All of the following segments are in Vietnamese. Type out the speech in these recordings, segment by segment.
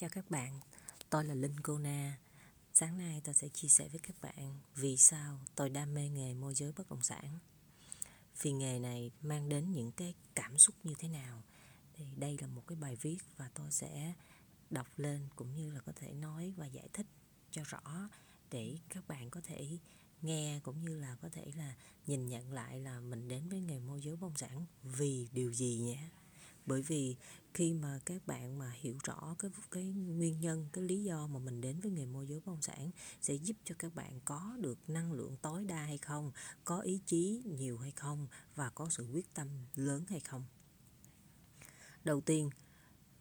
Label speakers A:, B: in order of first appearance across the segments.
A: Chào các bạn, tôi là Linh Cô Na. Sáng nay tôi sẽ chia sẻ với các bạn vì sao tôi đam mê nghề môi giới bất động sản. Vì nghề này mang đến những cái cảm xúc như thế nào. Thì đây là một cái bài viết và tôi sẽ đọc lên cũng như là có thể nói và giải thích cho rõ để các bạn có thể nghe cũng như là có thể là nhìn nhận lại là mình đến với nghề môi giới bất động sản vì điều gì nhé bởi vì khi mà các bạn mà hiểu rõ cái cái nguyên nhân, cái lý do mà mình đến với nghề môi giới bất động sản sẽ giúp cho các bạn có được năng lượng tối đa hay không, có ý chí nhiều hay không và có sự quyết tâm lớn hay không. Đầu tiên,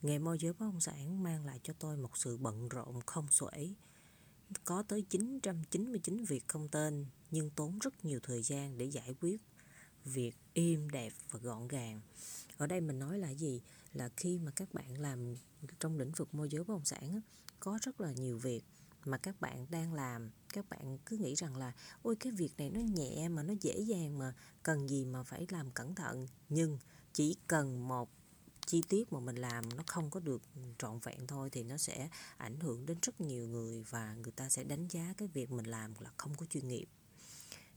A: nghề môi giới bất động sản mang lại cho tôi một sự bận rộn không xuể. Có tới 999 việc không tên, nhưng tốn rất nhiều thời gian để giải quyết việc im đẹp và gọn gàng. Ở đây mình nói là gì? Là khi mà các bạn làm trong lĩnh vực môi giới bất động sản có rất là nhiều việc mà các bạn đang làm. Các bạn cứ nghĩ rằng là, ôi, cái việc này nó nhẹ mà nó dễ dàng mà, cần gì mà phải làm cẩn thận. Nhưng chỉ cần một chi tiết mà mình làm nó không có được trọn vẹn thôi thì nó sẽ ảnh hưởng đến rất nhiều người và người ta sẽ đánh giá cái việc mình làm là không có chuyên nghiệp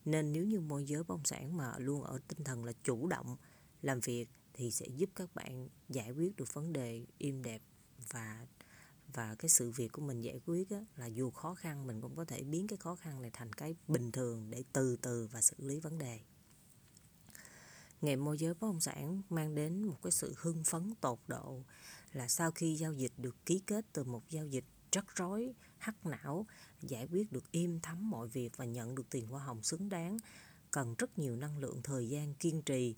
A: nên nếu như môi giới bất động sản mà luôn ở tinh thần là chủ động làm việc thì sẽ giúp các bạn giải quyết được vấn đề im đẹp và và cái sự việc của mình giải quyết á, là dù khó khăn mình cũng có thể biến cái khó khăn này thành cái bình thường để từ từ và xử lý vấn đề. Nghề môi giới bất động sản mang đến một cái sự hưng phấn tột độ là sau khi giao dịch được ký kết từ một giao dịch rắc rối hắc não giải quyết được im thấm mọi việc và nhận được tiền hoa hồng xứng đáng. Cần rất nhiều năng lượng thời gian kiên trì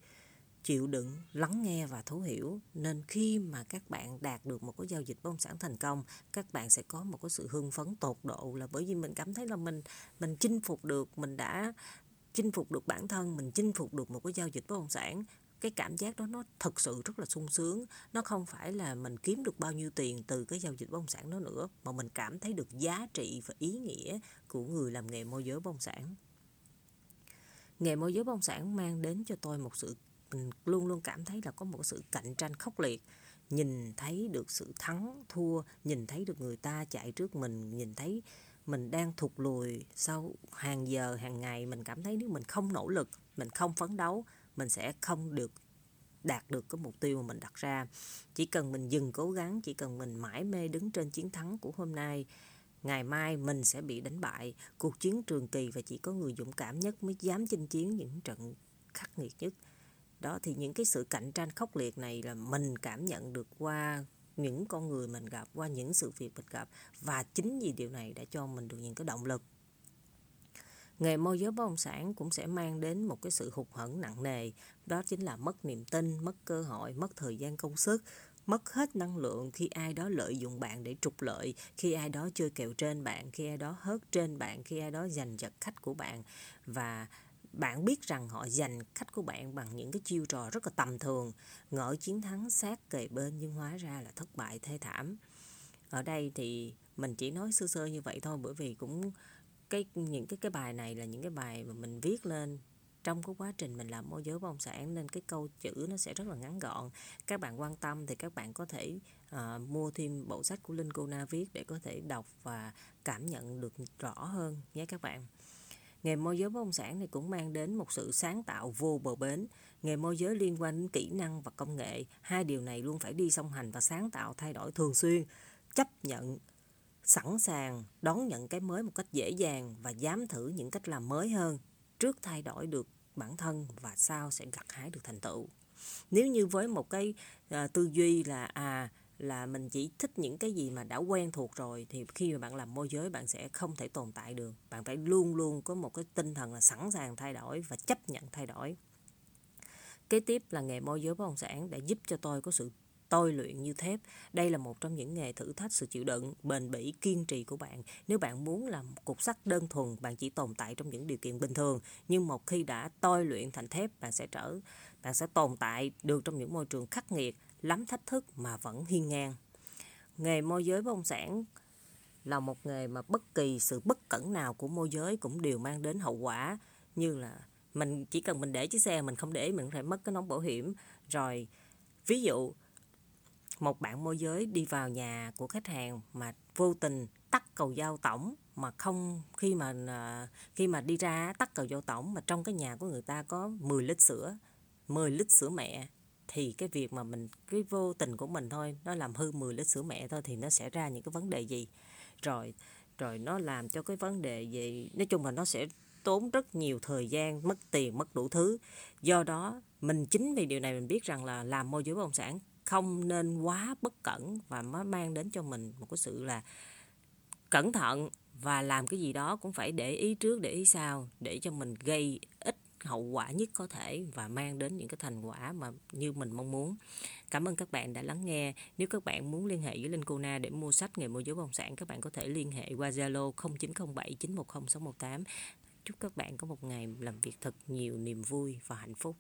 A: chịu đựng, lắng nghe và thấu hiểu. Nên khi mà các bạn đạt được một cái giao dịch bất động sản thành công, các bạn sẽ có một cái sự hưng phấn tột độ là bởi vì mình cảm thấy là mình mình chinh phục được, mình đã chinh phục được bản thân, mình chinh phục được một cái giao dịch bất động sản cái cảm giác đó nó thực sự rất là sung sướng. Nó không phải là mình kiếm được bao nhiêu tiền từ cái giao dịch bất động sản đó nữa, mà mình cảm thấy được giá trị và ý nghĩa của người làm nghề môi giới bất động sản. Nghề môi giới bất động sản mang đến cho tôi một sự, mình luôn luôn cảm thấy là có một sự cạnh tranh khốc liệt. Nhìn thấy được sự thắng thua, nhìn thấy được người ta chạy trước mình, nhìn thấy mình đang thụt lùi sau hàng giờ, hàng ngày, mình cảm thấy nếu mình không nỗ lực, mình không phấn đấu mình sẽ không được đạt được cái mục tiêu mà mình đặt ra. Chỉ cần mình dừng cố gắng, chỉ cần mình mãi mê đứng trên chiến thắng của hôm nay, ngày mai mình sẽ bị đánh bại. Cuộc chiến trường kỳ và chỉ có người dũng cảm nhất mới dám chinh chiến những trận khắc nghiệt nhất. Đó, thì những cái sự cạnh tranh khốc liệt này là mình cảm nhận được qua những con người mình gặp, qua những sự việc mình gặp. Và chính vì điều này đã cho mình được những cái động lực nghề môi giới bất động sản cũng sẽ mang đến một cái sự hụt hẫng nặng nề. Đó chính là mất niềm tin, mất cơ hội, mất thời gian công sức, mất hết năng lượng khi ai đó lợi dụng bạn để trục lợi, khi ai đó chơi kèo trên bạn, khi ai đó hớt trên bạn, khi ai đó giành giật khách của bạn. Và bạn biết rằng họ giành khách của bạn bằng những cái chiêu trò rất là tầm thường. Ngỡ chiến thắng sát kề bên nhưng hóa ra là thất bại thê thảm. Ở đây thì mình chỉ nói sơ sơ như vậy thôi, bởi vì cũng cái những cái cái bài này là những cái bài mà mình viết lên trong cái quá trình mình làm môi giới bất động sản nên cái câu chữ nó sẽ rất là ngắn gọn các bạn quan tâm thì các bạn có thể uh, mua thêm bộ sách của Linh Cô Na viết để có thể đọc và cảm nhận được rõ hơn nhé các bạn Nghề môi giới bất động sản này cũng mang đến một sự sáng tạo vô bờ bến. Nghề môi giới liên quan đến kỹ năng và công nghệ. Hai điều này luôn phải đi song hành và sáng tạo thay đổi thường xuyên. Chấp nhận, sẵn sàng đón nhận cái mới một cách dễ dàng và dám thử những cách làm mới hơn. Trước thay đổi được bản thân và sau sẽ gặt hái được thành tựu. Nếu như với một cái uh, tư duy là à là mình chỉ thích những cái gì mà đã quen thuộc rồi thì khi mà bạn làm môi giới bạn sẽ không thể tồn tại được bạn phải luôn luôn có một cái tinh thần là sẵn sàng thay đổi và chấp nhận thay đổi kế tiếp là nghề môi giới bất động sản đã giúp cho tôi có sự tôi luyện như thép. Đây là một trong những nghề thử thách sự chịu đựng, bền bỉ, kiên trì của bạn. Nếu bạn muốn làm một cục sắt đơn thuần, bạn chỉ tồn tại trong những điều kiện bình thường. Nhưng một khi đã tôi luyện thành thép, bạn sẽ trở, bạn sẽ tồn tại được trong những môi trường khắc nghiệt, lắm thách thức mà vẫn hiên ngang. Nghề môi giới bất động sản là một nghề mà bất kỳ sự bất cẩn nào của môi giới cũng đều mang đến hậu quả như là mình chỉ cần mình để chiếc xe mình không để mình phải mất cái nón bảo hiểm rồi ví dụ một bạn môi giới đi vào nhà của khách hàng mà vô tình tắt cầu giao tổng mà không khi mà à, khi mà đi ra tắt cầu giao tổng mà trong cái nhà của người ta có 10 lít sữa 10 lít sữa mẹ, thì cái việc mà mình, cái vô tình của mình thôi, nó làm hư 10 lít sữa mẹ thôi thì nó sẽ ra những cái vấn đề gì? Rồi rồi nó làm cho cái vấn đề gì? Nói chung là nó sẽ tốn rất nhiều thời gian, mất tiền, mất đủ thứ. Do đó, mình chính vì điều này mình biết rằng là làm môi giới bất động sản không nên quá bất cẩn và nó mang đến cho mình một cái sự là cẩn thận và làm cái gì đó cũng phải để ý trước để ý sau để cho mình gây ít hậu quả nhất có thể và mang đến những cái thành quả mà như mình mong muốn. Cảm ơn các bạn đã lắng nghe. Nếu các bạn muốn liên hệ với Linh Cô Na để mua sách nghề môi giới bất động sản, các bạn có thể liên hệ qua Zalo 0907 910 618. Chúc các bạn có một ngày làm việc thật nhiều niềm vui và hạnh phúc.